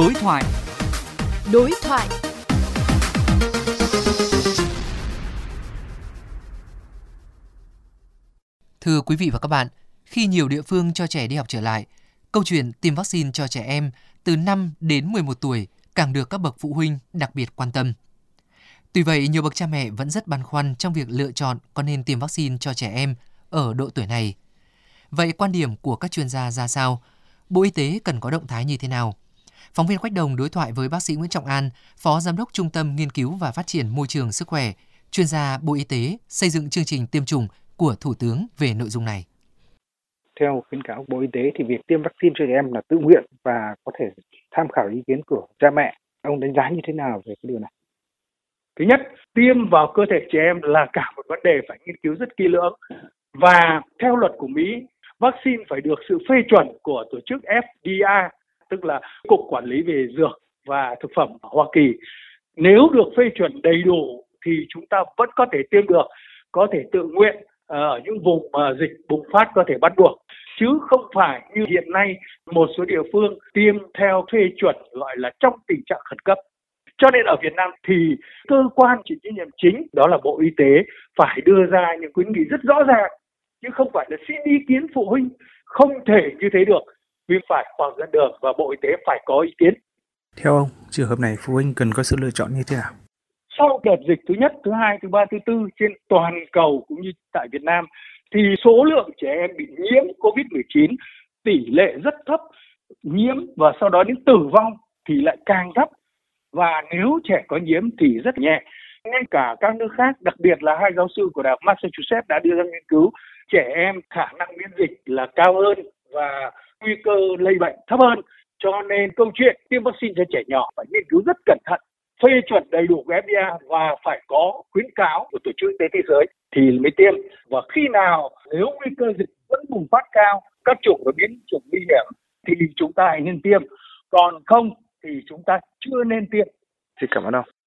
Đối thoại. Đối thoại. Thưa quý vị và các bạn, khi nhiều địa phương cho trẻ đi học trở lại, câu chuyện tiêm vaccine cho trẻ em từ 5 đến 11 tuổi càng được các bậc phụ huynh đặc biệt quan tâm. Tuy vậy, nhiều bậc cha mẹ vẫn rất băn khoăn trong việc lựa chọn có nên tiêm vaccine cho trẻ em ở độ tuổi này. Vậy quan điểm của các chuyên gia ra sao? Bộ Y tế cần có động thái như thế nào? Phóng viên Quách Đồng đối thoại với bác sĩ Nguyễn Trọng An, Phó Giám đốc Trung tâm Nghiên cứu và Phát triển Môi trường Sức khỏe, chuyên gia Bộ Y tế xây dựng chương trình tiêm chủng của Thủ tướng về nội dung này. Theo khuyến cáo của Bộ Y tế thì việc tiêm vaccine cho trẻ em là tự nguyện và có thể tham khảo ý kiến của cha mẹ. Ông đánh giá như thế nào về cái điều này? Thứ nhất, tiêm vào cơ thể trẻ em là cả một vấn đề phải nghiên cứu rất kỹ lưỡng. Và theo luật của Mỹ, vaccine phải được sự phê chuẩn của tổ chức FDA, tức là Cục Quản lý về Dược và Thực phẩm ở Hoa Kỳ. Nếu được phê chuẩn đầy đủ thì chúng ta vẫn có thể tiêm được, có thể tự nguyện ờ, ở những vùng mà dịch bùng phát có thể bắt buộc. Chứ không phải như hiện nay một số địa phương tiêm theo phê chuẩn gọi là trong tình trạng khẩn cấp. Cho nên ở Việt Nam thì cơ quan chịu trách nhiệm chính đó là Bộ Y tế phải đưa ra những khuyến nghị rất rõ ràng chứ không phải là xin ý kiến phụ huynh không thể như thế được vì phải khoảng dẫn đường và Bộ Y tế phải có ý kiến. Theo ông, trường hợp này phụ huynh cần có sự lựa chọn như thế nào? Sau đợt dịch thứ nhất, thứ hai, thứ ba, thứ tư trên toàn cầu cũng như tại Việt Nam thì số lượng trẻ em bị nhiễm COVID-19 tỷ lệ rất thấp, nhiễm và sau đó đến tử vong thì lại càng thấp và nếu trẻ có nhiễm thì rất nhẹ. Ngay cả các nước khác, đặc biệt là hai giáo sư của Đại học Massachusetts đã đưa ra nghiên cứu trẻ em khả năng miễn dịch là cao hơn và nguy cơ lây bệnh thấp hơn. Cho nên câu chuyện tiêm vaccine cho trẻ nhỏ phải nghiên cứu rất cẩn thận, phê chuẩn đầy đủ của FDA và phải có khuyến cáo của Tổ chức Y tế Thế giới thì mới tiêm. Và khi nào nếu nguy cơ dịch vẫn bùng phát cao, các chủng và biến chủng nguy hiểm thì chúng ta hãy nên tiêm. Còn không thì chúng ta chưa nên tiêm. Xin cảm ơn ông.